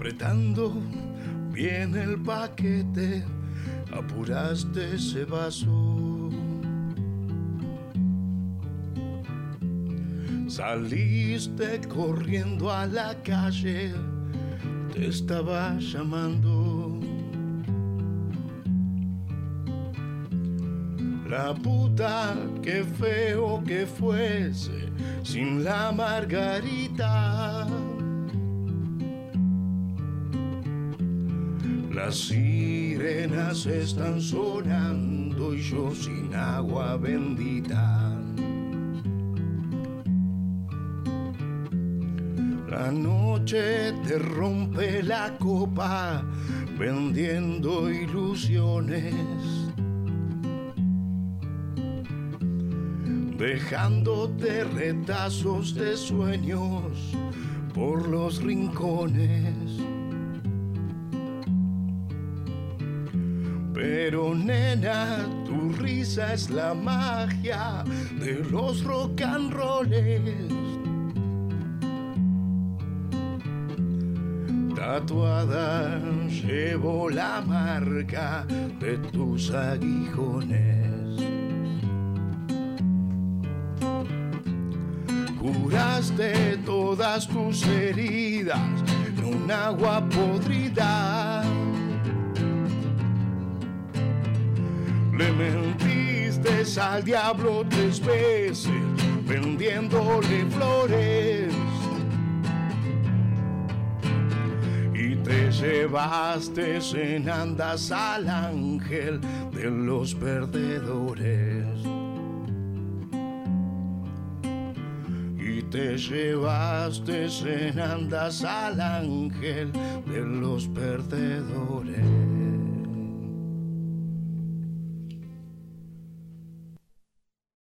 apretando bien el paquete, apuraste ese vaso. Saliste corriendo a la calle, te estaba llamando. La puta, qué feo que fuese sin la margarita. Las sirenas están sonando y yo sin agua bendita. La noche te rompe la copa vendiendo ilusiones. Dejándote retazos de sueños por los rincones. Pero nena, tu risa es la magia de los rock and rolls. Tatuada llevo la marca de tus aguijones. Curaste todas tus heridas en un agua podrida. Mentiste al diablo tres veces vendiéndole flores. Y te llevaste en andas al ángel de los perdedores. Y te llevaste en andas al ángel de los perdedores.